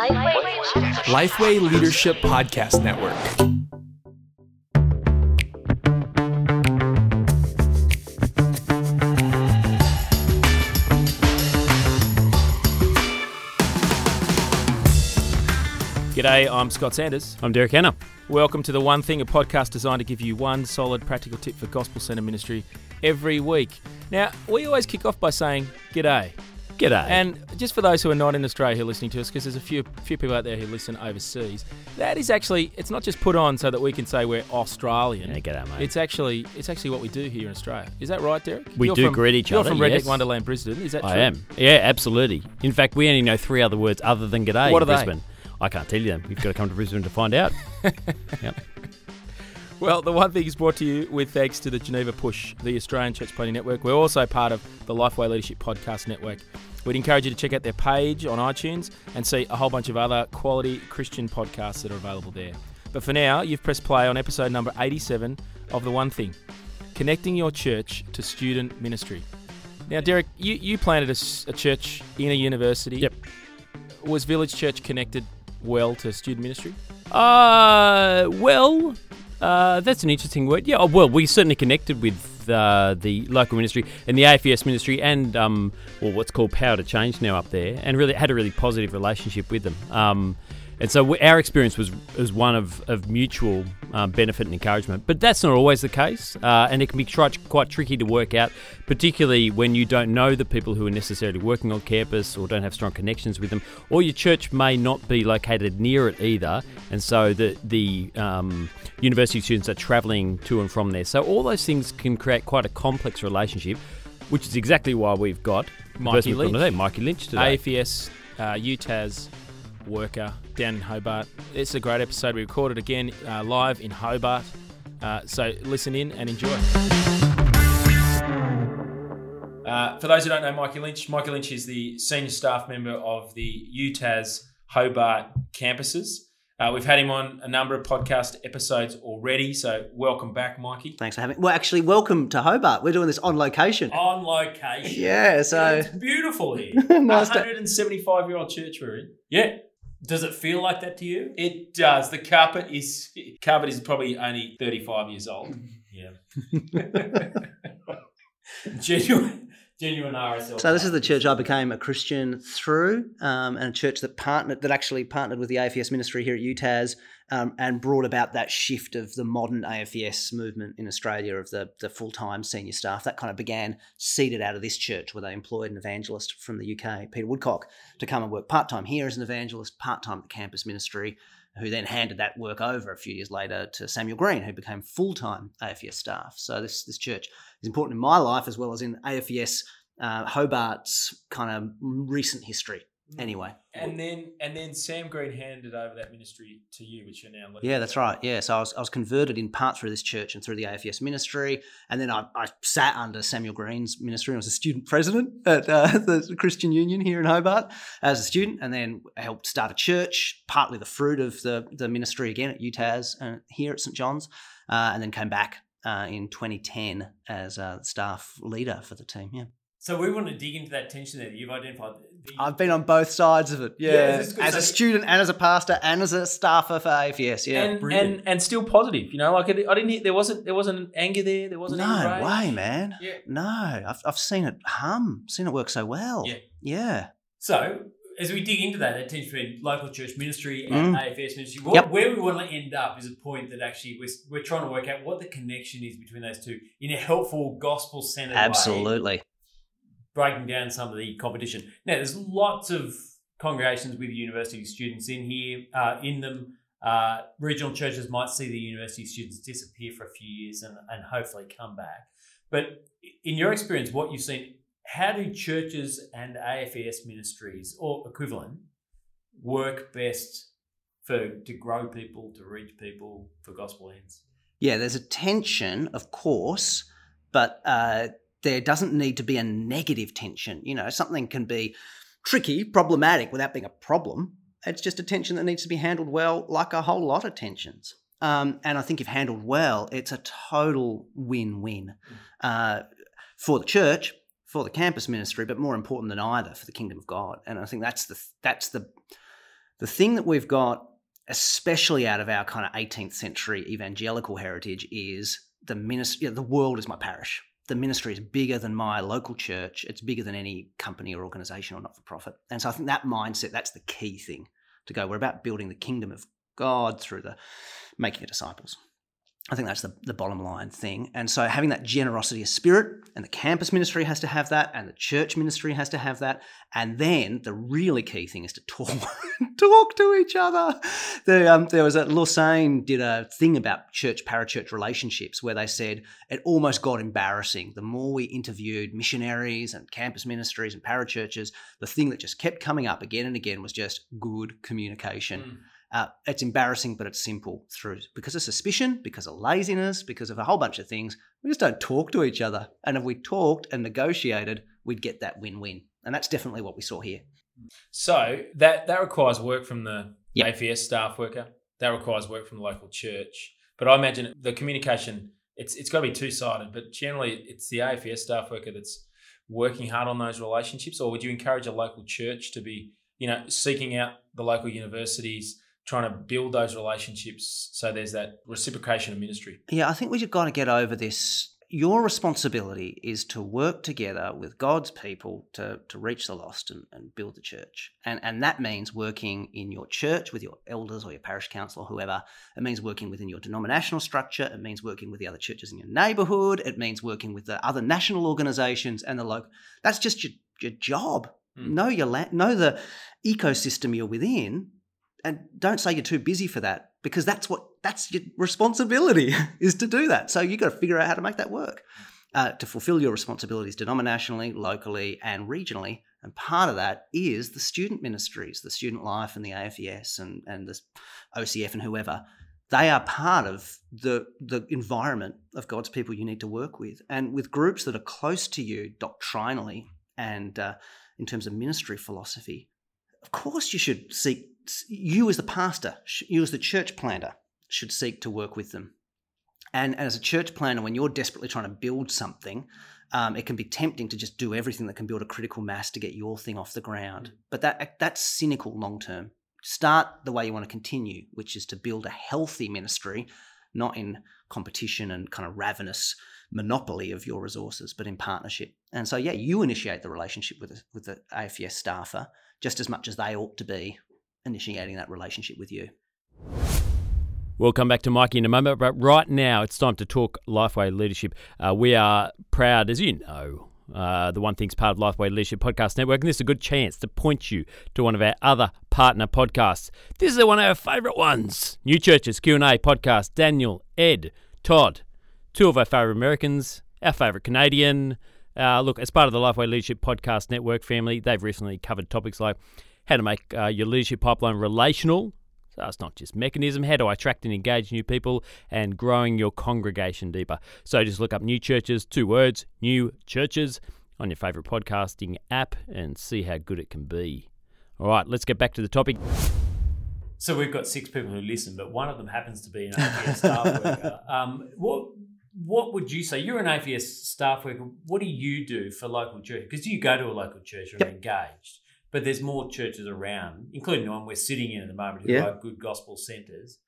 Lifeway Leadership Podcast Network. G'day, I'm Scott Sanders. I'm Derek Hanna. Welcome to The One Thing, a podcast designed to give you one solid practical tip for Gospel Centre ministry every week. Now, we always kick off by saying G'day. G'day. And just for those who are not in Australia who are listening to us, because there's a few few people out there who listen overseas, that is actually it's not just put on so that we can say we're Australian. Yeah, g'day, mate. It's actually it's actually what we do here in Australia. Is that right, Derek? We You're do from- greet each you're other, from Redneck yes. Wonderland, Brisbane. Is that true? I am. Yeah, absolutely. In fact, we only know three other words other than g'day What in are they? Brisbane. I can't tell you them. You've got to come to Brisbane to find out. yep. Well, the one thing is brought to you with thanks to the Geneva Push, the Australian Church Planting Network. We're also part of the Lifeway Leadership Podcast Network. We'd encourage you to check out their page on iTunes and see a whole bunch of other quality Christian podcasts that are available there. But for now, you've pressed play on episode number 87 of The One Thing Connecting Your Church to Student Ministry. Now, Derek, you, you planted a church in a university. Yep. Was Village Church connected well to student ministry? Uh, well, uh, that's an interesting word. Yeah, oh, well, we certainly connected with uh, the local ministry and the AFES ministry and, um, well, what's called Power to Change now up there, and really had a really positive relationship with them. Um, and so our experience was was one of, of mutual um, benefit and encouragement. But that's not always the case, uh, and it can be try, quite tricky to work out, particularly when you don't know the people who are necessarily working on campus or don't have strong connections with them, or your church may not be located near it either, and so the the um, university students are travelling to and from there. So all those things can create quite a complex relationship, which is exactly why we've got Mikey person we've got Lynch. today, Mikey Lynch today. AFES, uh, UTAS worker down in Hobart. It's a great episode. We recorded again uh, live in Hobart. Uh, so listen in and enjoy. Uh, for those who don't know Mikey Lynch, Mikey Lynch is the senior staff member of the UTAS Hobart campuses. Uh, we've had him on a number of podcast episodes already, so welcome back, Mikey. Thanks for having. me. Well, actually, welcome to Hobart. We're doing this on location. On location. Yeah, so it's beautiful here. Nice to- 175 year old church we're in. Yeah. Does it feel like that to you? It does. The carpet is carpet is probably only 35 years old. Yeah. genuine, genuine RSL. so this is the church I became a Christian through, um, and a church that partnered that actually partnered with the AFES ministry here at UTAS, um, and brought about that shift of the modern AFES movement in Australia of the the full time senior staff. That kind of began seeded out of this church where they employed an evangelist from the UK, Peter Woodcock, to come and work part time here as an evangelist, part time at the campus ministry. Who then handed that work over a few years later to Samuel Green, who became full time AFES staff. So this this church is important in my life as well as in AFES uh, Hobart's kind of recent history. Anyway, And then and then Sam Green handed over that ministry to you, which you're now leading. yeah, that's right. Yeah, so I was, I was converted in part through this church and through the AFES ministry, and then I, I sat under Samuel Green's ministry. I was a student president at uh, the Christian Union here in Hobart as a student, and then helped start a church, partly the fruit of the the ministry again at UTAS and here at St John's, uh, and then came back uh, in 2010 as a staff leader for the team. Yeah. So we want to dig into that tension there that you've identified. The, I've been on both sides of it. Yeah, Yeah, this is good. as a student and as a pastor and as a staffer for AFES. Yeah, and, brilliant. and and still positive, you know. Like I didn't. hear- There wasn't. There wasn't anger there. There wasn't. no rage. way, man. Yeah. No, I've, I've seen it hum, seen it work so well. Yeah. yeah. so as we dig into that, that tension between local church ministry and Mm. AFES ministry, what, Yep. where we want to end up is a point that actually we're, we're trying to work out what the connection is between those two in a helpful, gospel centered way. Breaking down some of the competition. Now, there's lots of congregations with university students in here, uh, in them. Uh, regional churches might see the university students disappear for a few years and, and hopefully come back. But in your experience, what you've seen, how do churches and AFES ministries or equivalent work best for to grow people, to reach people for gospel ends? Yeah, there's a tension, of course, but uh, there doesn't need to be a negative tension. You know, something can be tricky, problematic without being a problem. It's just a tension that needs to be handled well, like a whole lot of tensions. Um, and I think if handled well, it's a total win-win uh, for the church, for the campus ministry, but more important than either, for the kingdom of God. And I think that's the that's the The thing that we've got, especially out of our kind of 18th century evangelical heritage, is the ministry. You know, the world is my parish. The ministry is bigger than my local church. It's bigger than any company or organization or not for profit. And so I think that mindset, that's the key thing to go. We're about building the kingdom of God through the making of disciples. I think that's the, the bottom line thing. And so having that generosity of spirit, and the campus ministry has to have that, and the church ministry has to have that. And then the really key thing is to talk, talk to each other. The, um, there was a Lausanne did a thing about church parachurch relationships where they said it almost got embarrassing. The more we interviewed missionaries and campus ministries and parachurches, the thing that just kept coming up again and again was just good communication. Mm. Uh, it's embarrassing, but it's simple through because of suspicion, because of laziness, because of a whole bunch of things. We just don't talk to each other. And if we talked and negotiated, we'd get that win-win. And that's definitely what we saw here. So that that requires work from the Yep. AFES staff worker. That requires work from the local church. But I imagine the communication it's it's got to be two sided. But generally, it's the AFES staff worker that's working hard on those relationships. Or would you encourage a local church to be you know seeking out the local universities? Trying to build those relationships so there's that reciprocation of ministry. Yeah, I think we've got to get over this. Your responsibility is to work together with God's people to, to reach the lost and, and build the church. And, and that means working in your church with your elders or your parish council or whoever. It means working within your denominational structure. It means working with the other churches in your neighborhood. It means working with the other national organizations and the local. That's just your, your job. Hmm. Know your la- know the ecosystem you're within and don't say you're too busy for that because that's what that's your responsibility is to do that. So you've got to figure out how to make that work. Uh, to fulfill your responsibilities denominationally locally and regionally and part of that is the student ministries the student life and the afes and, and the ocf and whoever. They are part of the the environment of god's people you need to work with and with groups that are close to you doctrinally and uh, in terms of ministry philosophy of course you should seek you as the pastor you as the church planter should seek to work with them. And as a church planter when you're desperately trying to build something um, it can be tempting to just do everything that can build a critical mass to get your thing off the ground. But that that's cynical long term. Start the way you want to continue which is to build a healthy ministry not in competition and kind of ravenous monopoly of your resources but in partnership. And so yeah you initiate the relationship with the, with the afes staffer just as much as they ought to be initiating that relationship with you. We'll come back to Mikey in a moment, but right now it's time to talk Lifeway Leadership. Uh, we are proud, as you know, uh, the One Thing's part of Lifeway Leadership Podcast Network, and this is a good chance to point you to one of our other partner podcasts. This is one of our favourite ones, New Churches Q&A podcast. Daniel, Ed, Todd, two of our favourite Americans, our favourite Canadian. Uh, look, as part of the Lifeway Leadership Podcast Network family, they've recently covered topics like how to make uh, your leadership pipeline relational. So it's not just mechanism. How to attract and engage new people and growing your congregation deeper. So just look up New Churches, two words, New Churches, on your favourite podcasting app and see how good it can be. All right, let's get back to the topic. So we've got six people who listen, but one of them happens to be an AFES staff worker. Um, what what would you say? You're an AFES staff worker. What do you do for local church? Because you go to a local church and Yep. are engaged, but there's more churches around, including the one we're sitting in at the moment, who Yeah. are good gospel centres.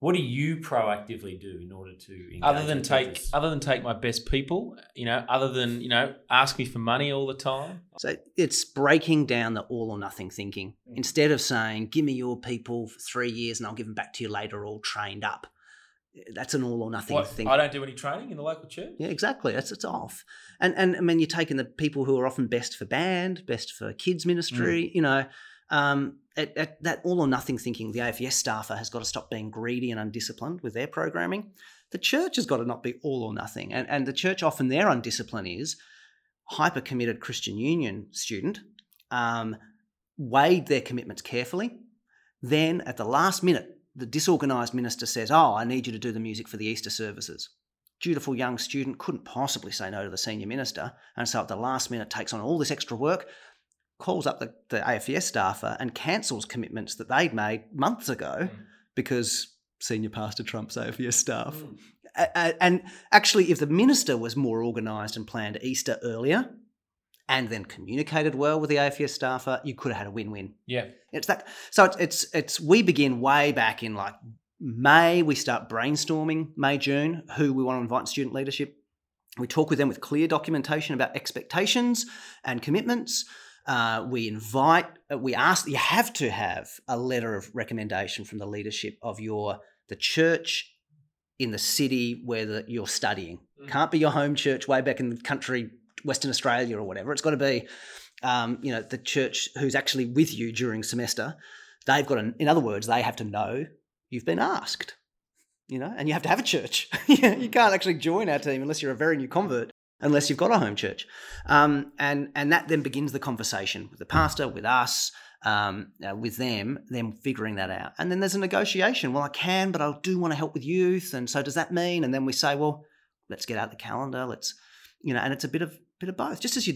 What do you proactively do in order to engage Other than take churches? other than take my best people, you know, other than, you know, ask me for money all the time. So it's breaking down the all or nothing thinking. Mm. Instead of saying, give me your people for three years and I'll give them back to you later, all trained up. That's an all or nothing What, thing. I don't do any training in the local church. Yeah, exactly. That's it's off. And and I mean, you're taking the people who are often best for band, best for kids ministry. You know, um, at, at that all or nothing thinking, the AFES staffer has got to stop being greedy and undisciplined with their programming. The church has got to not be all or nothing. And and the church often their undiscipline is hyper committed Christian Union student um, weighed their commitments carefully. Then at the last minute, the disorganized minister says, "Oh, I need you to do the music for the Easter services." dutiful young student couldn't possibly say no to the senior minister, and so at the last minute takes on all this extra work, calls up the, the AFES staffer and cancels commitments that they'd made months ago hmm. because senior pastor trumps AFES staff. Hmm. A- And actually, if the minister was more organised and planned Easter earlier, and then communicated well with the AFES staffer, you could have had a win-win. Yeah. It's that. So it's it's it's we begin way back in like May. We start brainstorming May June who we want to invite in student leadership. We talk with them with clear documentation about expectations and commitments. Uh, we invite, uh, we ask, you have to have a letter of recommendation from the leadership of your the church in the city where the, you're studying. Mm. Can't be your home church way back in the country, Western Australia or whatever. It's got to be, um, you know, the church who's actually with you during semester. They've got, to, in other words, they have to know you've been asked. You know, and you have to have a church. you can't actually join our team unless you're a very new convert unless you've got a home church. Um, and and that then begins the conversation with the pastor, with us, um, uh, with them, them figuring that out. And then there's a negotiation. Well, I can, but I do want to help with youth. And so does that mean? And then we say, well, let's get out the calendar. Let's, you know, and it's a bit of bit of both. Just as you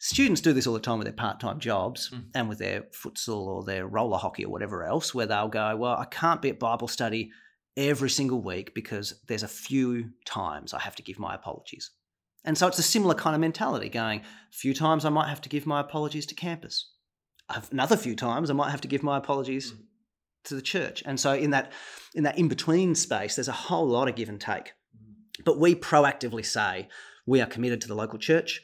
students do this all the time with their part-time jobs Mm. and with their futsal or their roller hockey or whatever else, where they'll go, well, I can't be at Bible study every single week because there's a few times I have to give my apologies. And so it's a similar kind of mentality going, a few times I might have to give my apologies to campus. Another few times I might have to give my apologies Mm. to the church. And so in that in that in-between space, there's a whole lot of give and take. But we proactively say we are committed to the local church.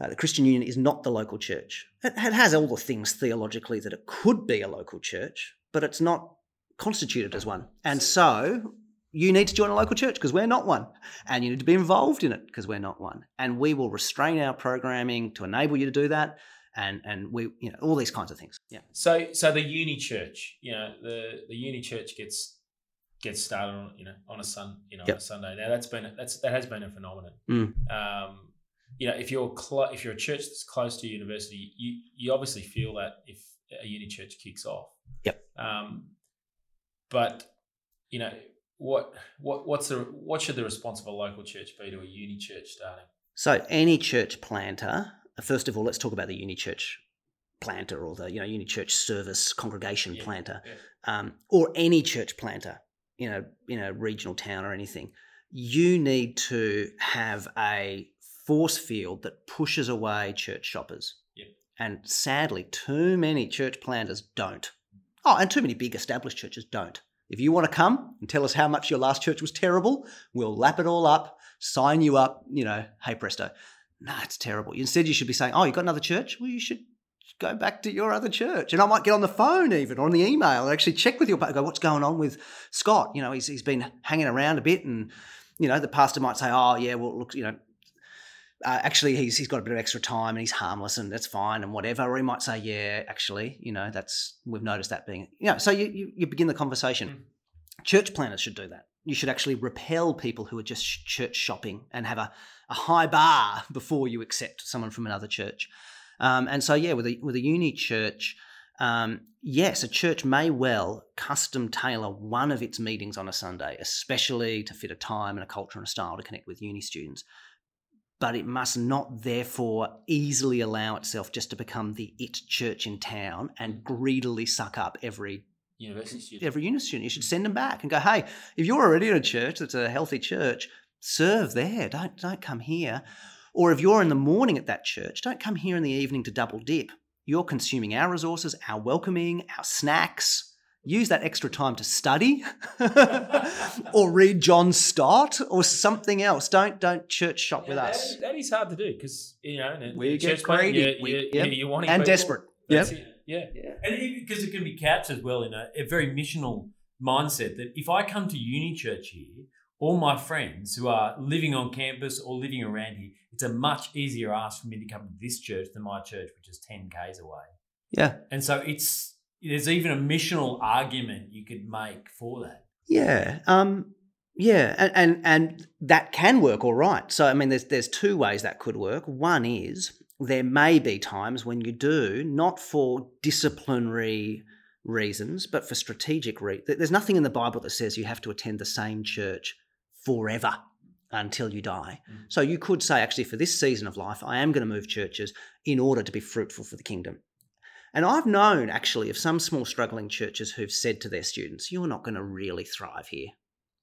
Uh, the Christian Union is not the local church. It, it has all the things theologically that it could be a local church, but it's not constituted as one. And so you need to join a local church because we're not one. And you need to be involved in it because we're not one. And we will restrain our programming to enable you to do that. And and we, you know, all these kinds of things. Yeah. So so the uni church, you know, the the uni church gets gets started on you know on a sun you know on Yep. a Sunday. Now that's been that's that has been a phenomenon. Mm. Um, you know, if you're clo- if you're a church that's close to university, you you obviously feel that if a uni church kicks off. Yep. Um, but you know what what what's the what should the response of a local church be to a uni church starting? So any church planter, first of all, let's talk about the uni church planter or the you know uni church service congregation Yeah, planter, yeah. um, or any church planter in a in a regional town or anything. You need to have a force field that pushes away church shoppers. Yep. And sadly, too many church planters don't. Oh, and too many big established churches don't. If you want to come and tell us how much your last church was terrible, we'll lap it all up, sign you up, you know, hey presto. No, it's terrible. Instead, you should be saying, oh, you got another church? Well, you should go back to your other church. And I might get on the phone even or on the email and actually check with your pastor, go, what's going on with Scott? You know, he's, he's been hanging around a bit and, you know, the pastor might say, oh, yeah, well, look, you know, uh, actually he's he's got a bit of extra time and he's harmless and that's fine and whatever. Or he might say, yeah, actually, you know, that's we've noticed that being, you know, so you you, you begin the conversation. Church planters should do that. You should actually repel people who are just church shopping and have a, a high bar before you accept someone from another church. Um, and so, yeah, with a with a uni church, um, yes, a church may well custom tailor one of its meetings on a Sunday, especially to fit a time and a culture and a style to connect with uni students. But it must not, therefore, easily allow itself just to become the it church in town and greedily suck up every University student. every uni student. You should send them back and go, hey, if you're already in a church that's a healthy church, serve there. Don't don't come here. Or if you're in the morning at that church, don't come here in the evening to double dip. You're consuming our resources, our welcoming, our snacks. Use that extra time to study or read John Stott or something else. Don't don't church shop with Yeah, us. That, that is hard to do because you know We in a get church plant, greedy. You, We- you, yep. you, you're wanting And people. desperate. That's Yep. Yeah. Yeah. And because it can be couched as well in a, a very missional mindset that if I come to uni church here, all my friends who are living on campus or living around here, it's a much easier ask for me to come to this church than my church, which is 10 Ks away. Yeah. And so it's there's even a missional argument you could make for that. Yeah. Um, yeah, and, and and that can work all right. So I mean, there's there's two ways that could work. One is there may be times when you do not for disciplinary reasons, but for strategic re- There's nothing in the Bible that says you have to attend the same church forever until you die. Mm. So you could say, actually, for this season of life, I am going to move churches in order to be fruitful for the kingdom. And I've known actually of some small struggling churches who've said to their students, "You're not going to really thrive here.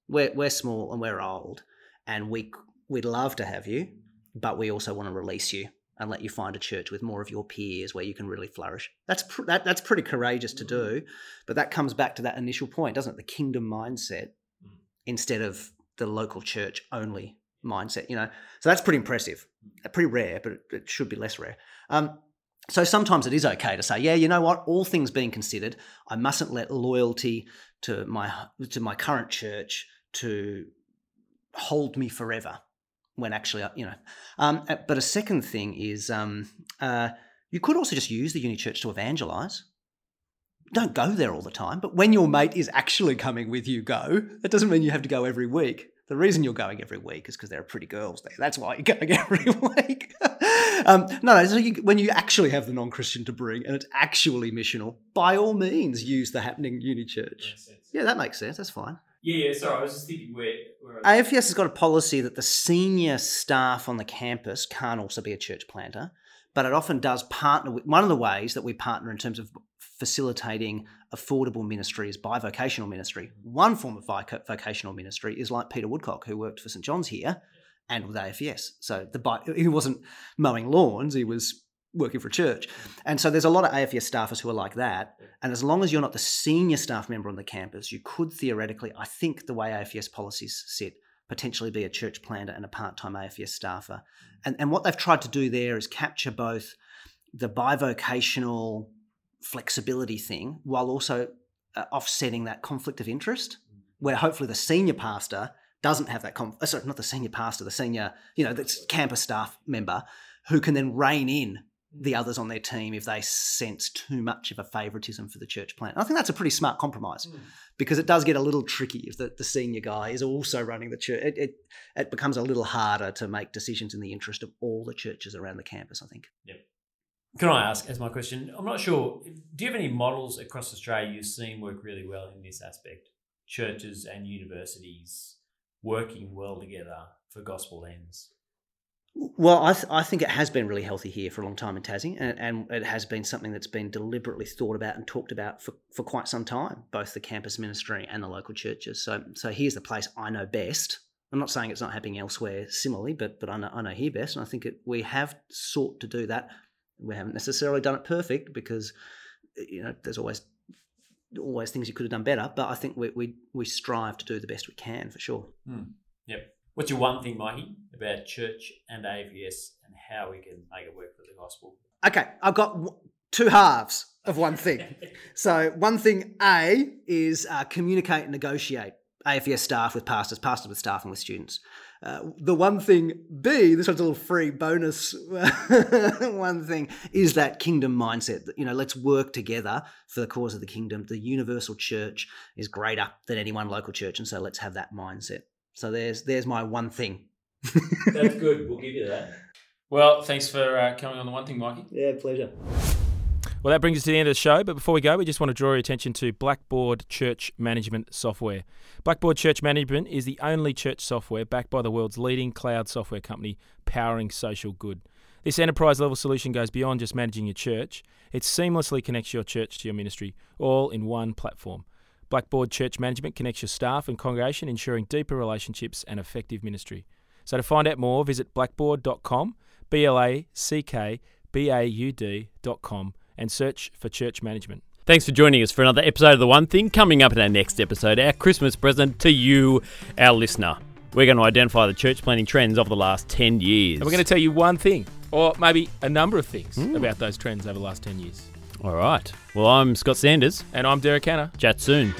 We're we're small and we're old, and we we'd love to have you, but we also want to release you and let you find a church with more of your peers where you can really flourish. That's pr- that, that's pretty courageous to do, but that comes back to that initial point, doesn't it? The kingdom mindset instead of the local church only mindset. You know, so that's pretty impressive. Uh, Pretty rare, but it, should be less rare. Um, so sometimes it is okay to say, yeah, you know what? All things being considered, I mustn't let loyalty to my to my current church to hold me forever. When actually, you know, um, uh, but a second thing is um, uh, you could also just use the uni church to evangelize. Don't go there all the time, but when your mate is actually coming with you, go. That doesn't mean you have to go every week. The reason you're going every week is because there are pretty girls there. That's why you're going every week. um, no, no. So you, when you actually have the non-Christian to bring, and it's actually missional, by all means, use the happening uni church. Yeah, that makes sense. That's fine. Yeah, yeah. Sorry, I was just thinking where. where AFES has got a policy that the senior staff on the campus can't also be a church planter, but it often does partner with one of the ways that we partner in terms of facilitating affordable ministry is bivocational ministry. One form of voc- vocational ministry is like Peter Woodcock, who worked for St John's here and with AFES. So the he wasn't mowing lawns; he was working for a church. And so there's a lot of AFES staffers who are like that. And as long as you're not the senior staff member on the campus, you could theoretically, I think the way AFES policies sit, potentially be a church planter and a part-time AFS staffer. And and what they've tried to do there is capture both the bivocational flexibility thing while also uh, offsetting that conflict of interest where hopefully the senior pastor doesn't have that conf- uh, sorry not the senior pastor the senior you know that's campus staff member who can then rein in the others on their team if they sense too much of a favoritism for the church plan. I think that's a pretty smart compromise because it does get a little tricky if the, the senior guy is also running the church. It, it, it becomes a little harder to make decisions in the interest of all the churches around the campus, I think. Can I ask, as my question? I'm not sure. Do you have any models across Australia you've seen work really well in this aspect? Churches and universities working well together for gospel ends. Well, I, th- I think it has been really healthy here for a long time in Tassie, and, and it has been something that's been deliberately thought about and talked about for, for quite some time, both the campus ministry and the local churches. So, so here's the place I know best. I'm not saying it's not happening elsewhere similarly, but but I know, I know here best, and I think it, we have sought to do that. We haven't necessarily done it perfect because you know there's always always things you could have done better, but I think we we, we strive to do the best we can for sure. Yep. What's your one thing, Mikey, about church and AFES and how we can make it work for the gospel? Okay, I've got two halves of one thing. so, one thing A is uh, communicate and negotiate. AFES staff with pastors, pastors with staff, and with students. Uh, the one thing B, this one's a little free bonus. one thing is that kingdom mindset. that, You know, let's work together for the cause of the kingdom. The universal church is greater than any one local church, and so let's have that mindset. So there's there's my one thing. That's good. We'll give you that. Well, thanks for uh, coming on the one thing, Mikey. Yeah, pleasure. Well, that brings us to the end of the show. But before we go, we just want to draw your attention to Blackbaud Church Management Software. Blackbaud Church Management is the only church software backed by the world's leading cloud software company, powering social good. This enterprise level solution goes beyond just managing your church, it seamlessly connects your church to your ministry, all in one platform. Blackbaud Church Management connects your staff and congregation, ensuring deeper relationships and effective ministry. So to find out more, visit blackbaud.com, B L A C K B A U D.com, and search for church management. Thanks for joining us for another episode of The One Thing. Coming up in our next episode, our Christmas present to you, our listener. We're going to identify the church planting trends of the last 10 years. And we're going to tell you one thing, or maybe a number of things hmm. about those trends over the last 10 years. All right. Well, I'm Scott Sanders. And I'm Derek Hanna. Chat soon.